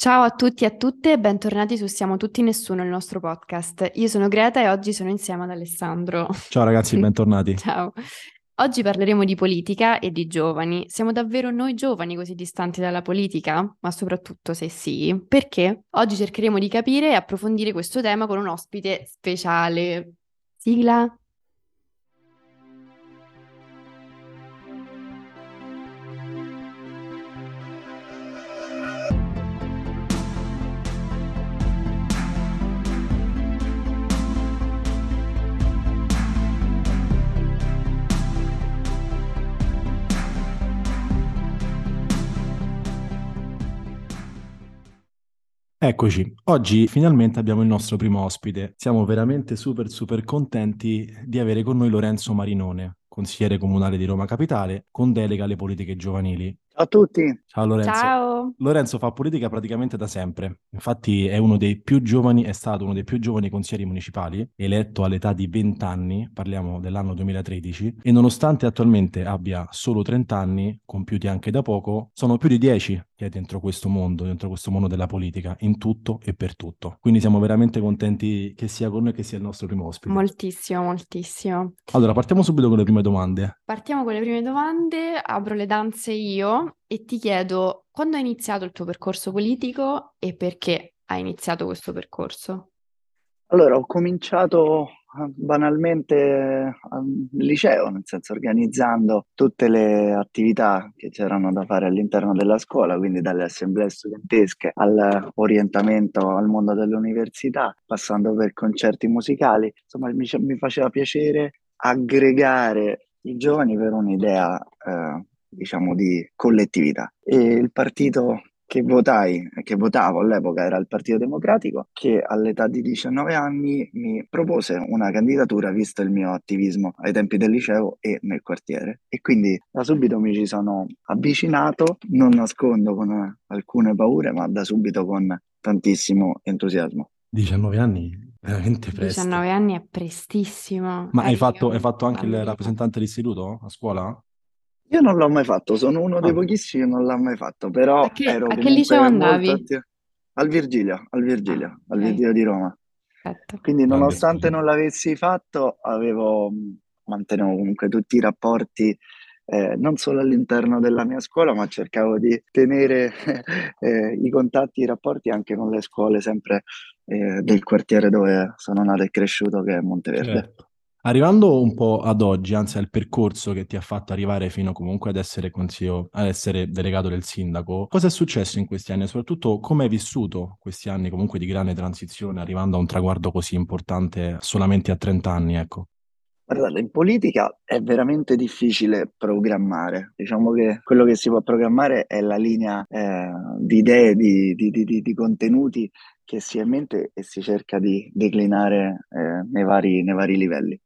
Ciao a tutti e a tutte e bentornati su Siamo tutti nessuno, il nostro podcast. Io sono Greta e oggi sono insieme ad Alessandro. Ciao ragazzi, bentornati. Ciao. Oggi parleremo di politica e di giovani. Siamo davvero noi giovani così distanti dalla politica? Ma soprattutto se sì, perché? Oggi cercheremo di capire e approfondire questo tema con un ospite speciale. Sigla? Eccoci, oggi finalmente abbiamo il nostro primo ospite. Siamo veramente super super contenti di avere con noi Lorenzo Marinone, consigliere comunale di Roma Capitale, con delega alle politiche giovanili. Ciao a tutti. Ciao Lorenzo. Ciao. Lorenzo fa politica praticamente da sempre. Infatti è uno dei più giovani, è stato uno dei più giovani consiglieri municipali, eletto all'età di 20 anni, parliamo dell'anno 2013, e nonostante attualmente abbia solo 30 anni, compiuti anche da poco, sono più di 10 che è dentro questo mondo, dentro questo mondo della politica, in tutto e per tutto. Quindi siamo veramente contenti che sia con noi e che sia il nostro primo ospite. Moltissimo, moltissimo. Allora, partiamo subito con le prime domande. Partiamo con le prime domande, apro le danze io e ti chiedo quando hai iniziato il tuo percorso politico e perché hai iniziato questo percorso? Allora, ho cominciato banalmente al liceo, nel senso organizzando tutte le attività che c'erano da fare all'interno della scuola, quindi dalle assemblee studentesche all'orientamento al mondo dell'università, passando per concerti musicali. Insomma, mi, mi faceva piacere aggregare i giovani per un'idea, eh, diciamo, di collettività. E il partito che votai, che votavo all'epoca era il Partito Democratico, che all'età di 19 anni mi propose una candidatura visto il mio attivismo ai tempi del liceo e nel quartiere. E quindi da subito mi ci sono avvicinato, non nascondo con alcune paure, ma da subito con tantissimo entusiasmo. 19 anni, veramente presto. 19 anni è prestissimo. Ma hai fatto, hai fatto anche il rappresentante d'istituto a scuola? Io non l'ho mai fatto, sono uno dei ah. pochissimi che non l'ha mai fatto, però a che, ero a che liceo andavi? Atti... Al Virgilio, al Virgilio, ah, al Virgilio di Roma. Perfetto. Quindi nonostante non l'avessi fatto, avevo, mantenevo comunque tutti i rapporti eh, non solo all'interno della mia scuola, ma cercavo di tenere eh, i contatti, i rapporti anche con le scuole sempre eh, del quartiere dove sono nato e cresciuto, che è Monteverde. Certo. Arrivando un po' ad oggi, anzi al percorso che ti ha fatto arrivare fino comunque ad essere consiglio, ad essere delegato del sindaco, cosa è successo in questi anni e soprattutto come hai vissuto questi anni comunque di grande transizione, arrivando a un traguardo così importante solamente a 30 anni, ecco? Guardate, in politica è veramente difficile programmare. Diciamo che quello che si può programmare è la linea eh, di idee, di, di, di, di contenuti che si ha in mente e si cerca di declinare eh, nei, vari, nei vari livelli.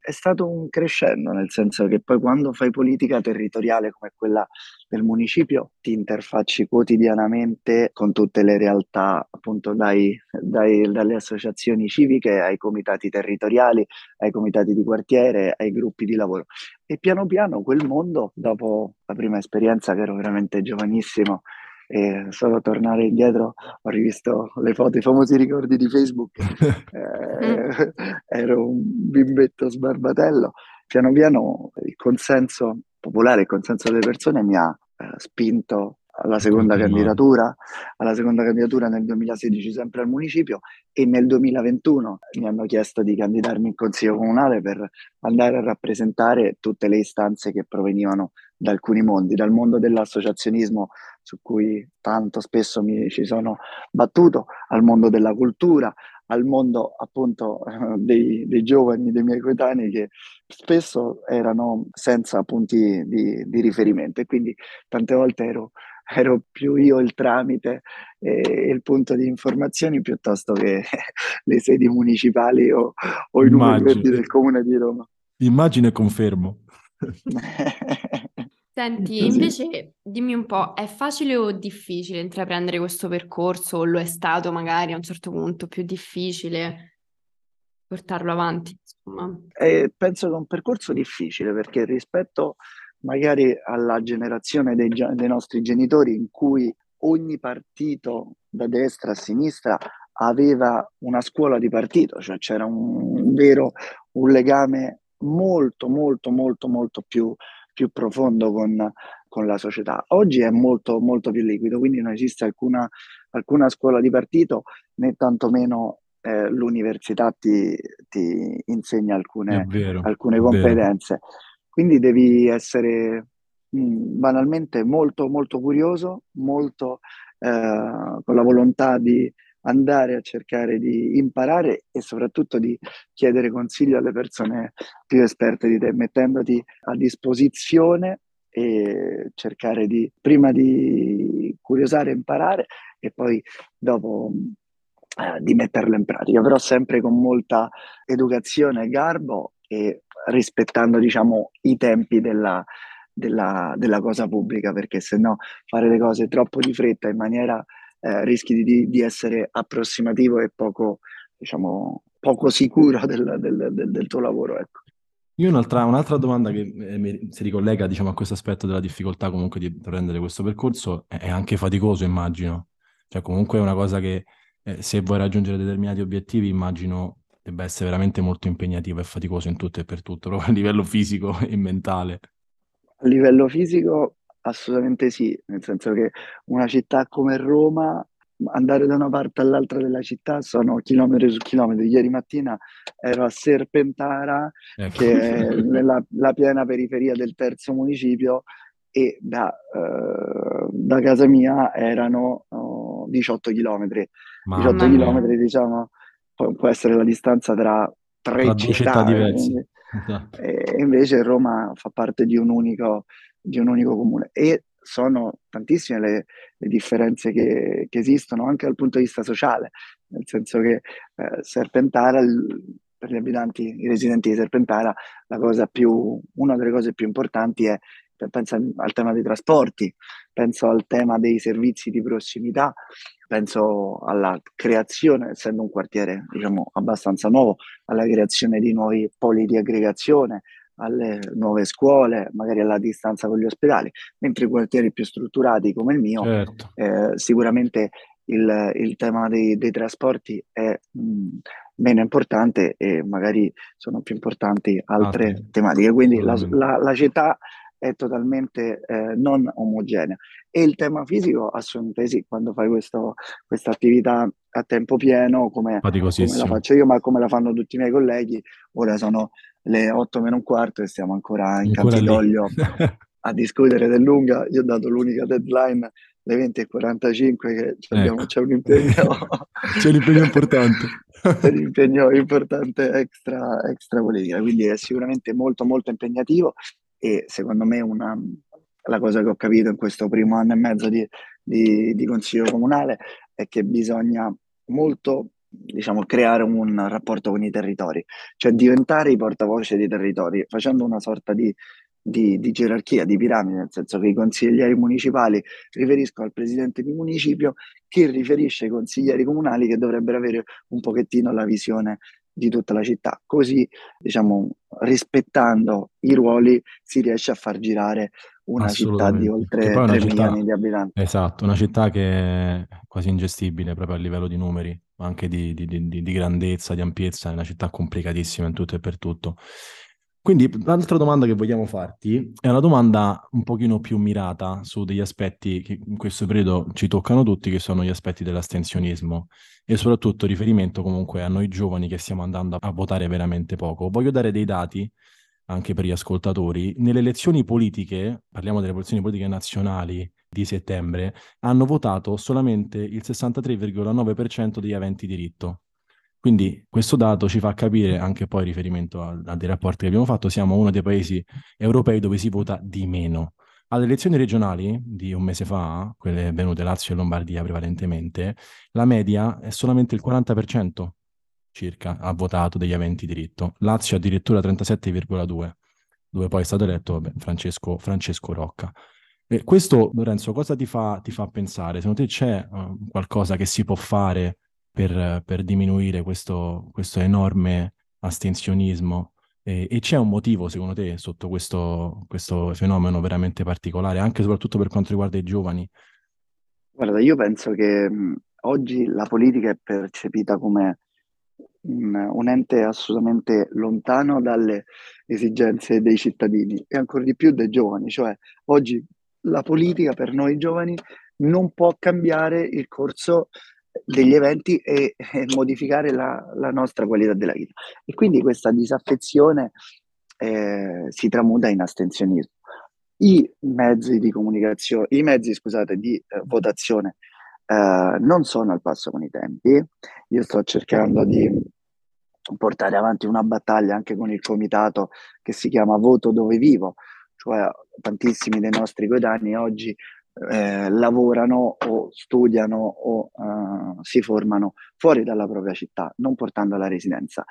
È stato un crescendo, nel senso che poi quando fai politica territoriale come quella del municipio ti interfacci quotidianamente con tutte le realtà, appunto dai, dai, dalle associazioni civiche ai comitati territoriali, ai comitati di quartiere, ai gruppi di lavoro. E piano piano quel mondo, dopo la prima esperienza che ero veramente giovanissimo, e solo tornare indietro ho rivisto le foto, i famosi ricordi di Facebook, eh, ero un bimbetto sbarbatello, piano piano il consenso popolare, il consenso delle persone mi ha eh, spinto alla seconda candidatura, alla seconda candidatura nel 2016 sempre al municipio e nel 2021 mi hanno chiesto di candidarmi in consiglio comunale per andare a rappresentare tutte le istanze che provenivano da alcuni mondi, dal mondo dell'associazionismo su cui tanto spesso mi ci sono battuto, al mondo della cultura, al mondo appunto dei, dei giovani, dei miei coetanei che spesso erano senza punti di, di riferimento e quindi tante volte ero ero più io il tramite e il punto di informazioni piuttosto che le sedi municipali o, o i numeri verdi del comune di Roma. Immagino e confermo. Senti, invece dimmi un po', è facile o difficile intraprendere questo percorso o lo è stato magari a un certo punto più difficile portarlo avanti? Eh, penso che è un percorso difficile perché rispetto magari alla generazione dei, dei nostri genitori in cui ogni partito da destra a sinistra aveva una scuola di partito, cioè c'era un, vero un legame molto, molto, molto, molto più, più profondo con, con, la società. Oggi è molto, molto più liquido, quindi non esiste alcuna, alcuna scuola di partito né tantomeno eh, l'università ti, ti, insegna alcune, vero, alcune competenze. Quindi devi essere mh, mm, banalmente molto, molto curioso, molto eh, con la volontà di andare a cercare di imparare e soprattutto di chiedere consiglio alle persone più esperte di te, mettendoti a disposizione e cercare di prima di curiosare, imparare e poi dopo eh, di metterlo in pratica, però sempre con molta educazione e garbo e rispettando diciamo i tempi della, della, della cosa pubblica, perché se no fare le cose troppo di fretta in maniera eh, rischi di, di, essere approssimativo e poco, diciamo, poco sicuro del, del, del, del tuo lavoro. Ecco. Io un'altra, un'altra domanda che eh, si ricollega diciamo, a questo aspetto della difficoltà comunque di prendere questo percorso è, è anche faticoso, immagino. Cioè comunque è una cosa che eh, se vuoi raggiungere determinati obiettivi, immagino debba essere veramente molto impegnativo e faticoso in tutto e per tutto, proprio a livello fisico e mentale. A livello fisico Assolutamente sì, nel senso che una città come Roma, andare da una parte all'altra della città sono chilometri su chilometri. Ieri mattina ero a Serpentara, ecco. che è nella piena periferia del terzo municipio, e da, uh, da casa mia erano uh, 18 chilometri. 18 chilometri, diciamo, può, può, essere la distanza tra tre città, città diverse. Esatto. E invece Roma fa parte di un unico di un unico comune. E sono tantissime le, le differenze che, che, esistono anche dal punto di vista sociale, nel senso che eh, Serpentara, per gli abitanti, i residenti di Serpentara, più, una delle cose più importanti è, penso al tema dei trasporti, penso al tema dei servizi di prossimità, penso alla creazione, essendo un quartiere diciamo abbastanza nuovo, alla creazione di nuovi poli di aggregazione, alle nuove scuole, magari alla distanza con gli ospedali, mentre i quartieri più strutturati come il mio, certo. eh, sicuramente il, il tema dei, dei, trasporti è mh, meno importante e magari sono più importanti altre ah, tematiche. Quindi la, la, la, città è totalmente eh, non omogenea. E il tema fisico, assolutamente sì, quando fai questa attività a tempo pieno, come, come la faccio io, ma come la fanno tutti i miei colleghi, ora sono le 8 meno un quarto e stiamo ancora in Campidoglio a discutere del lunga. Io ho dato l'unica deadline le 20.45 che ecco. c'è un impegno c'è un impegno importante c'è un impegno importante extra, extra politica quindi è sicuramente molto molto impegnativo e secondo me una, la cosa che ho capito in questo primo anno e mezzo di, di, di consiglio comunale è che bisogna molto diciamo, creare un rapporto con i territori, cioè diventare i portavoce dei territori, facendo una sorta di, di, di, gerarchia, di piramide, nel senso che i consiglieri municipali riferiscono al presidente di municipio che riferisce ai consiglieri comunali che dovrebbero avere un pochettino la visione di tutta la città. Così, diciamo, rispettando i ruoli si riesce a far girare una città di oltre 3 milioni di abitanti. Esatto, una città che è quasi ingestibile proprio a livello di numeri, ma anche di, di, di, di grandezza, di ampiezza, è una città complicatissima in tutto e per tutto. Quindi l'altra domanda che vogliamo farti è una domanda un pochino più mirata su degli aspetti che in questo periodo ci toccano tutti, che sono gli aspetti dell'astensionismo e soprattutto riferimento comunque a noi giovani che stiamo andando a votare veramente poco. Voglio dare dei dati anche per gli ascoltatori. Nelle elezioni politiche, parliamo delle elezioni politiche nazionali di settembre, hanno votato solamente il 63,9% degli aventi diritto quindi questo dato ci fa capire, anche poi riferimento a, a, dei rapporti che abbiamo fatto, siamo uno dei paesi europei dove si vota di meno. Alle elezioni regionali di un mese fa, quelle venute Lazio e Lombardia prevalentemente, la media è solamente il 40% circa ha votato degli aventi diritto. Lazio addirittura 37,2%, dove poi è stato eletto vabbè, Francesco, Francesco Rocca. E questo, Lorenzo, cosa ti fa, ti fa pensare? Secondo te c'è uh, qualcosa che si può fare per, per diminuire questo, questo, enorme astensionismo. E, e, c'è un motivo, secondo te, sotto questo, questo fenomeno veramente particolare, anche e soprattutto per quanto riguarda i giovani? Guarda, io penso che oggi la politica è percepita come un, un ente assolutamente lontano dalle esigenze dei cittadini e ancora di più dei giovani. Cioè, oggi la politica per noi giovani non può cambiare il corso degli eventi e, e modificare la, la, nostra qualità della vita. E quindi questa disaffezione eh, si tramuta in astensionismo. I mezzi di comunicazione, i mezzi, scusate, di eh, votazione eh, non sono al passo con i tempi. Io sto cercando di portare avanti una battaglia anche con il comitato che si chiama Voto dove vivo, cioè tantissimi dei nostri coetanei oggi eh, lavorano o studiano o uh, si formano fuori dalla propria città, non portando la residenza.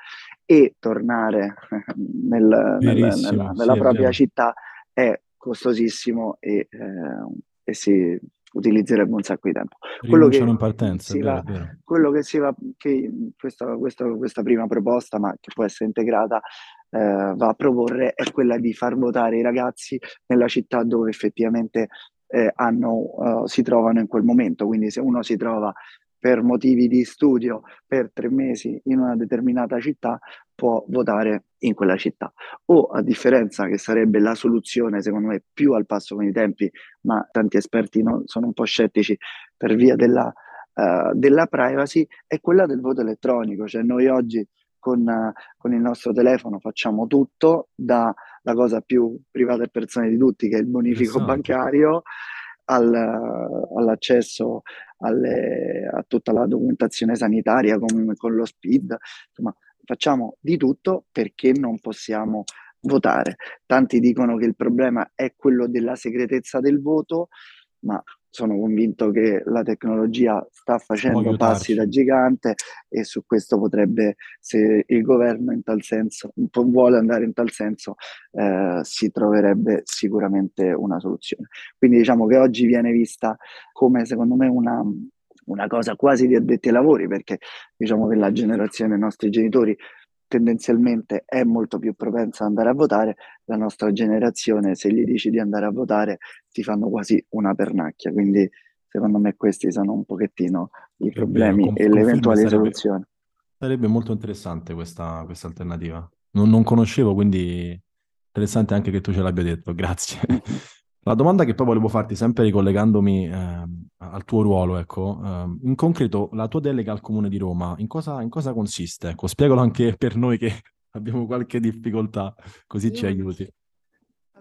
E tornare nel, nel, nella, nella sì, propria città è costosissimo e, eh, e si utilizzerebbe un sacco di tempo. Quello che, in partenza, si va, quello che si va, che questa, questa, questa, prima proposta, ma che può essere integrata, eh, va a proporre è quella di far votare i ragazzi nella città dove effettivamente eh, hanno, uh, si trovano in quel momento. Quindi se uno si trova per motivi di studio per tre mesi in una determinata città, può votare in quella città. O a differenza che sarebbe la soluzione, secondo me, più al passo con i tempi, ma tanti esperti non, sono un po' scettici per via della, uh, della privacy, è quella del voto elettronico. Cioè noi oggi con, uh, con il nostro telefono facciamo tutto, dalla cosa più privata e personale di tutti, che è il bonifico esatto. bancario, al, all'accesso alle, a tutta la documentazione sanitaria con, con lo SPID, insomma facciamo di tutto perché non possiamo votare. Tanti dicono che il problema è quello della segretezza del voto, ma sono convinto che la tecnologia sta facendo passi da gigante e su questo potrebbe, se il governo in tal senso vuole andare in tal senso, eh, si troverebbe sicuramente una soluzione. Quindi diciamo che oggi viene vista come secondo me una, una cosa quasi di addetti ai lavori, perché diciamo che la generazione dei nostri genitori tendenzialmente è molto più propensa ad andare a votare, la nostra generazione se gli dici di andare a votare ti fanno quasi una pernacchia, quindi secondo me questi sono un pochettino i problemi vero, e le eventuali sarebbe, soluzioni. Sarebbe molto interessante questa, questa alternativa. Non, non conoscevo, quindi interessante anche che tu ce l'abbia detto, grazie. La domanda che poi volevo farti, sempre ricollegandomi eh, al tuo ruolo, ecco, eh, in concreto la tua delega al Comune di Roma, in cosa, in cosa consiste? Ecco, spiegalo anche per noi che abbiamo qualche difficoltà, così ci aiuti.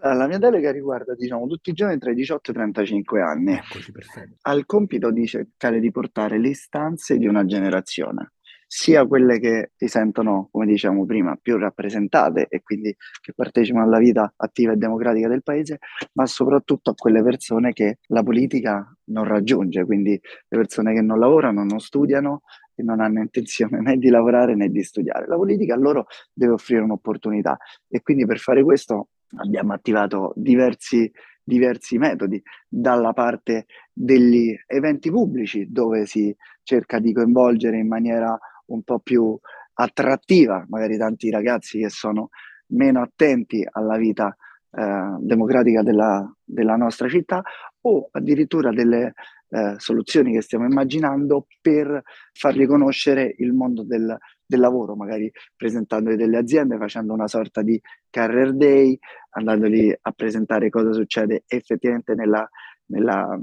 la mia delega riguarda, diciamo, tutti i giovani tra i 18 e i 35 anni. Eccoci, perfetto. Al compito di cercare di portare le istanze di una generazione sia quelle che si sentono, come dicevamo prima, più rappresentate e quindi che partecipano alla vita attiva e democratica del paese, ma soprattutto a quelle persone che la politica non raggiunge, quindi le persone che non lavorano, non studiano e non hanno intenzione né di lavorare né di studiare. La politica a loro deve offrire un'opportunità e quindi per fare questo abbiamo attivato diversi diversi metodi, dalla parte degli eventi pubblici dove si cerca di coinvolgere in maniera un po' più attrattiva, magari tanti ragazzi che sono meno attenti alla vita eh, democratica della, della, nostra città o addirittura delle eh, soluzioni che stiamo immaginando per fargli conoscere il mondo del, del lavoro, magari presentandoli delle aziende, facendo una sorta di career day, andandoli a presentare cosa succede effettivamente nella, nella,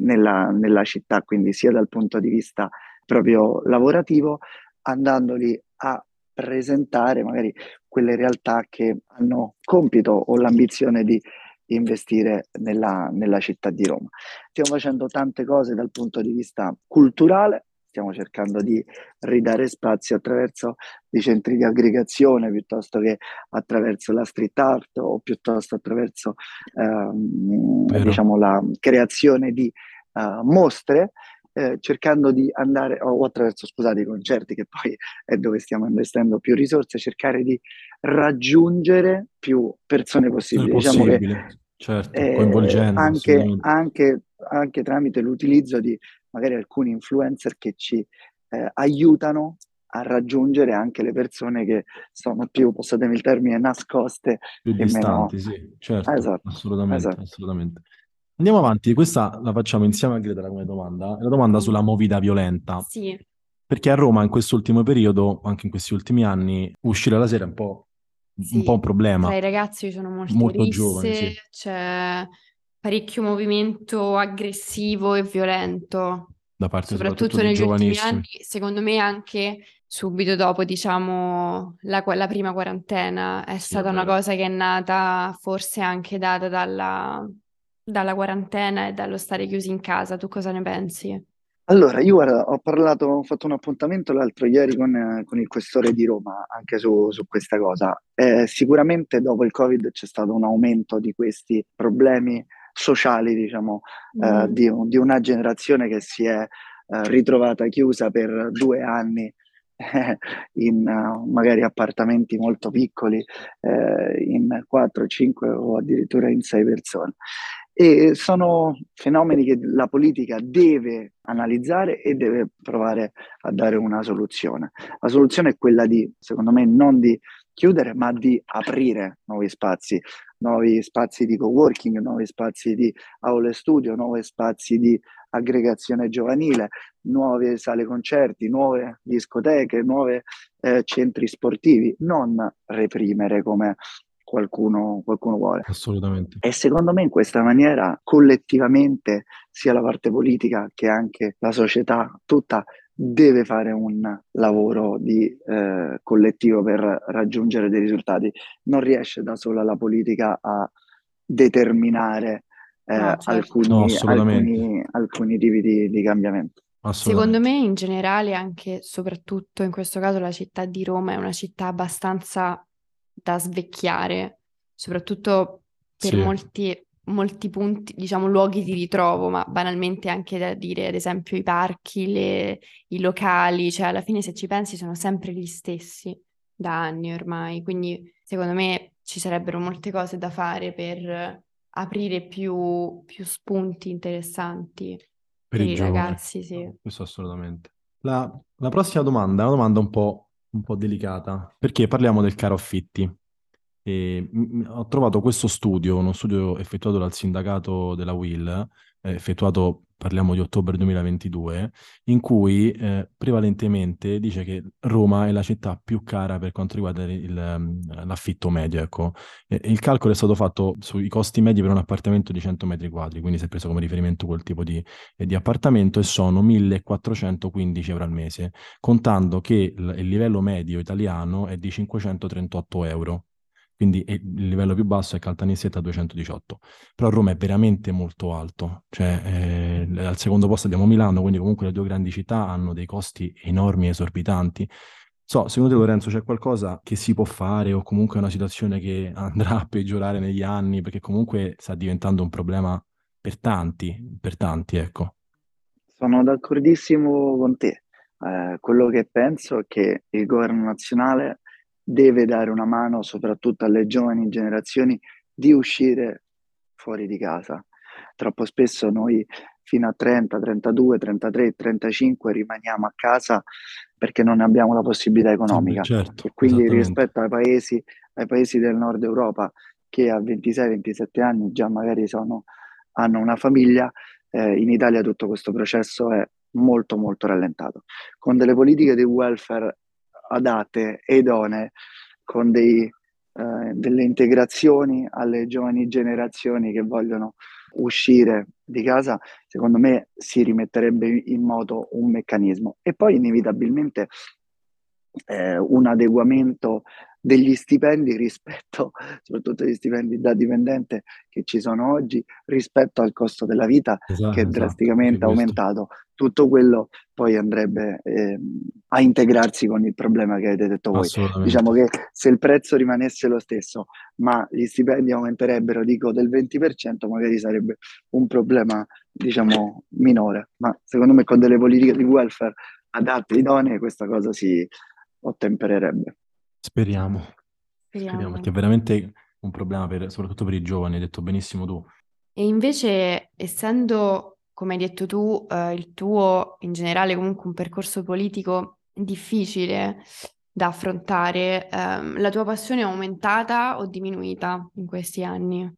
nella, nella città, quindi sia dal punto di vista proprio lavorativo, andandoli a presentare magari quelle realtà che hanno compito o l'ambizione di investire nella, nella città di Roma. Stiamo facendo tante cose dal punto di vista culturale, stiamo cercando di ridare spazio attraverso i centri di aggregazione piuttosto che attraverso la street art o piuttosto attraverso ehm, diciamo, la creazione di uh, mostre eh, cercando di andare, o attraverso, scusate, i concerti, che poi è dove stiamo investendo più risorse, cercare di raggiungere più persone possibili. Diciamo che, certo, eh, coinvolgendo. Anche, anche, anche, tramite l'utilizzo di magari alcuni influencer che ci eh, aiutano a raggiungere anche le persone che sono più, passatemi il termine, nascoste. Più distanti, meno... sì, certo, esatto, assolutamente, esatto. assolutamente. Andiamo avanti, questa la facciamo insieme a Greta come domanda. È la domanda sulla movida violenta. Sì. Perché a Roma in quest'ultimo periodo, anche in questi ultimi anni, uscire la sera è un po', sì. un, po un problema. Tra i ragazzi ci sono molte Molto risse, giovani, sì. c'è parecchio movimento aggressivo e violento, da parte soprattutto, soprattutto negli ultimi anni, secondo me anche subito dopo, diciamo, la, la prima quarantena è Sì, stata è una cosa che è nata forse anche data dalla, dalla quarantena e dallo stare chiusi in casa. Tu cosa ne pensi? Allora, io guarda, ho parlato, ho fatto un appuntamento l'altro ieri con, eh, con il questore di Roma anche su, su questa cosa. Eh, sicuramente dopo il Covid c'è stato un aumento di questi problemi sociali, diciamo, eh, Mhm. di, un- di una generazione che si è eh, ritrovata chiusa per due anni eh, in eh, magari appartamenti molto piccoli, eh, in 4, 5 o addirittura in 6 persone. E sono fenomeni che la politica deve analizzare e deve provare a dare una soluzione. La soluzione è quella di, secondo me, non di chiudere, ma di aprire nuovi spazi, nuovi spazi di coworking, nuovi spazi di aule studio, nuovi spazi di aggregazione giovanile, nuove sale concerti, nuove discoteche, nuovi eh, centri sportivi, non reprimere come qualcuno, qualcuno vuole. Assolutamente. E secondo me in questa maniera collettivamente sia la parte politica che anche la società tutta deve fare un lavoro di eh, collettivo per raggiungere dei risultati. Non riesce da sola la politica a determinare eh, No, certo. alcuni, No, alcuni, alcuni tipi di, di cambiamento. Secondo me in generale, anche soprattutto in questo caso, la città di Roma è una città abbastanza da svecchiare, soprattutto per Sì. molti, molti punti, diciamo, luoghi di ritrovo, ma banalmente anche da dire, ad esempio, i parchi, le- i locali, cioè alla fine se ci pensi sono sempre gli stessi da anni ormai, quindi secondo me ci sarebbero molte cose da fare per aprire più, più spunti interessanti Per per i i ragazzi, sì. Questo assolutamente. La, la prossima domanda è una domanda un po', un po' delicata, perché parliamo del caro affitti. E, ho trovato questo studio, uno studio effettuato dal sindacato della WIL, eh, effettuato, parliamo di ottobre 2022, in cui eh, prevalentemente dice che Roma è la città più cara per quanto riguarda il, ehm, l'affitto medio, ecco. E- il calcolo è stato fatto sui costi medi per un appartamento di 100 metri quadri, quindi si è preso come riferimento quel tipo di, eh, di appartamento e sono 1415 euro al mese, contando che il, il livello medio italiano è di 538 euro. Quindi il livello più basso è Caltanissetta a 218. Però Roma è veramente molto alto. Cioè, eh, al secondo posto abbiamo Milano, quindi comunque le due grandi città hanno dei costi enormi e esorbitanti. So, secondo te Lorenzo c'è qualcosa che si può fare o comunque una situazione che andrà a peggiorare negli anni? Perché comunque sta diventando un problema per tanti, per tanti, ecco. Sono d'accordissimo con te. Eh, quello che penso è che il governo nazionale deve dare una mano soprattutto alle giovani generazioni di uscire fuori di casa. Troppo spesso noi fino a 30, 32, 33, 35 rimaniamo a casa perché non abbiamo la possibilità economica. certo, E quindi rispetto ai paesi, ai paesi del nord Europa che a 26-27 anni già magari sono, hanno una famiglia, eh, in Italia tutto questo processo è molto molto rallentato. Con delle politiche di welfare adatte e idonee, con dei, eh, delle integrazioni alle giovani generazioni che vogliono uscire di casa, secondo me si rimetterebbe in moto un meccanismo. E poi inevitabilmente eh, un adeguamento degli stipendi rispetto, soprattutto gli stipendi da dipendente che ci sono oggi, rispetto al costo della vita Esatto, che è esatto, drasticamente questo. aumentato. Tutto quello poi andrebbe ehm, a integrarsi con il problema che avete detto voi. Diciamo che se il prezzo rimanesse lo stesso, ma gli stipendi aumenterebbero, dico, del 20%, magari sarebbe un problema, diciamo, minore. Ma secondo me con delle politiche di welfare adatte, idonee, questa cosa si ottempererebbe. Speriamo, speriamo, Speriamo. perché è veramente un problema per- soprattutto per i giovani, hai detto benissimo tu. E invece, essendo, come hai detto tu, eh, il tuo in generale comunque un percorso politico difficile da affrontare, ehm, la tua passione è aumentata o diminuita in questi anni?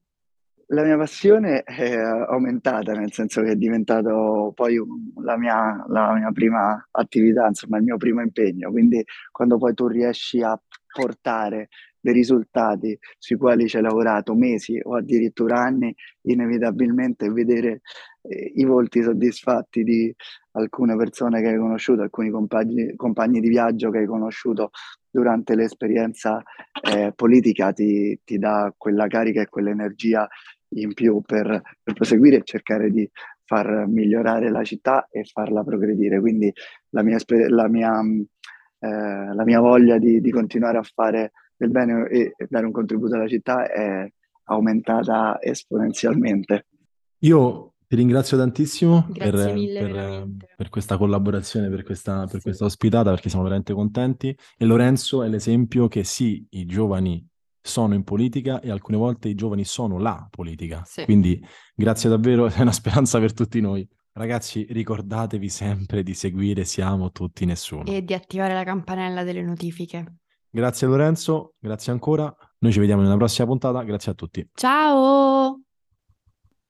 La mia passione è aumentata, nel senso che è diventato poi la mia, la mia prima attività, insomma, il mio primo impegno. Quindi quando poi tu riesci a portare dei risultati sui quali ci hai lavorato mesi o addirittura anni, inevitabilmente vedere eh, i volti soddisfatti di alcune persone che hai conosciuto, alcuni compagni, compagni di viaggio che hai conosciuto durante l'esperienza eh, politica ti, ti, dà quella carica e quell'energia in più per, per proseguire e cercare di far migliorare la città e farla progredire. Quindi la mia, la mia, eh, la mia voglia di, di, continuare a fare del bene e, dare un contributo alla città è aumentata esponenzialmente. Io ti ringrazio tantissimo per, mille, per, per, questa collaborazione, per questa, per sì. questa ospitata, perché siamo veramente contenti. E Lorenzo è l'esempio che sì, i giovani sono in politica e alcune volte i giovani sono la politica. Sì. Quindi grazie davvero, è una speranza per tutti noi. Ragazzi, ricordatevi sempre di seguire Siamo Tutti Nessuno. E di attivare la campanella delle notifiche. Grazie Lorenzo, grazie ancora. Noi ci vediamo nella prossima puntata. Grazie a tutti. Ciao!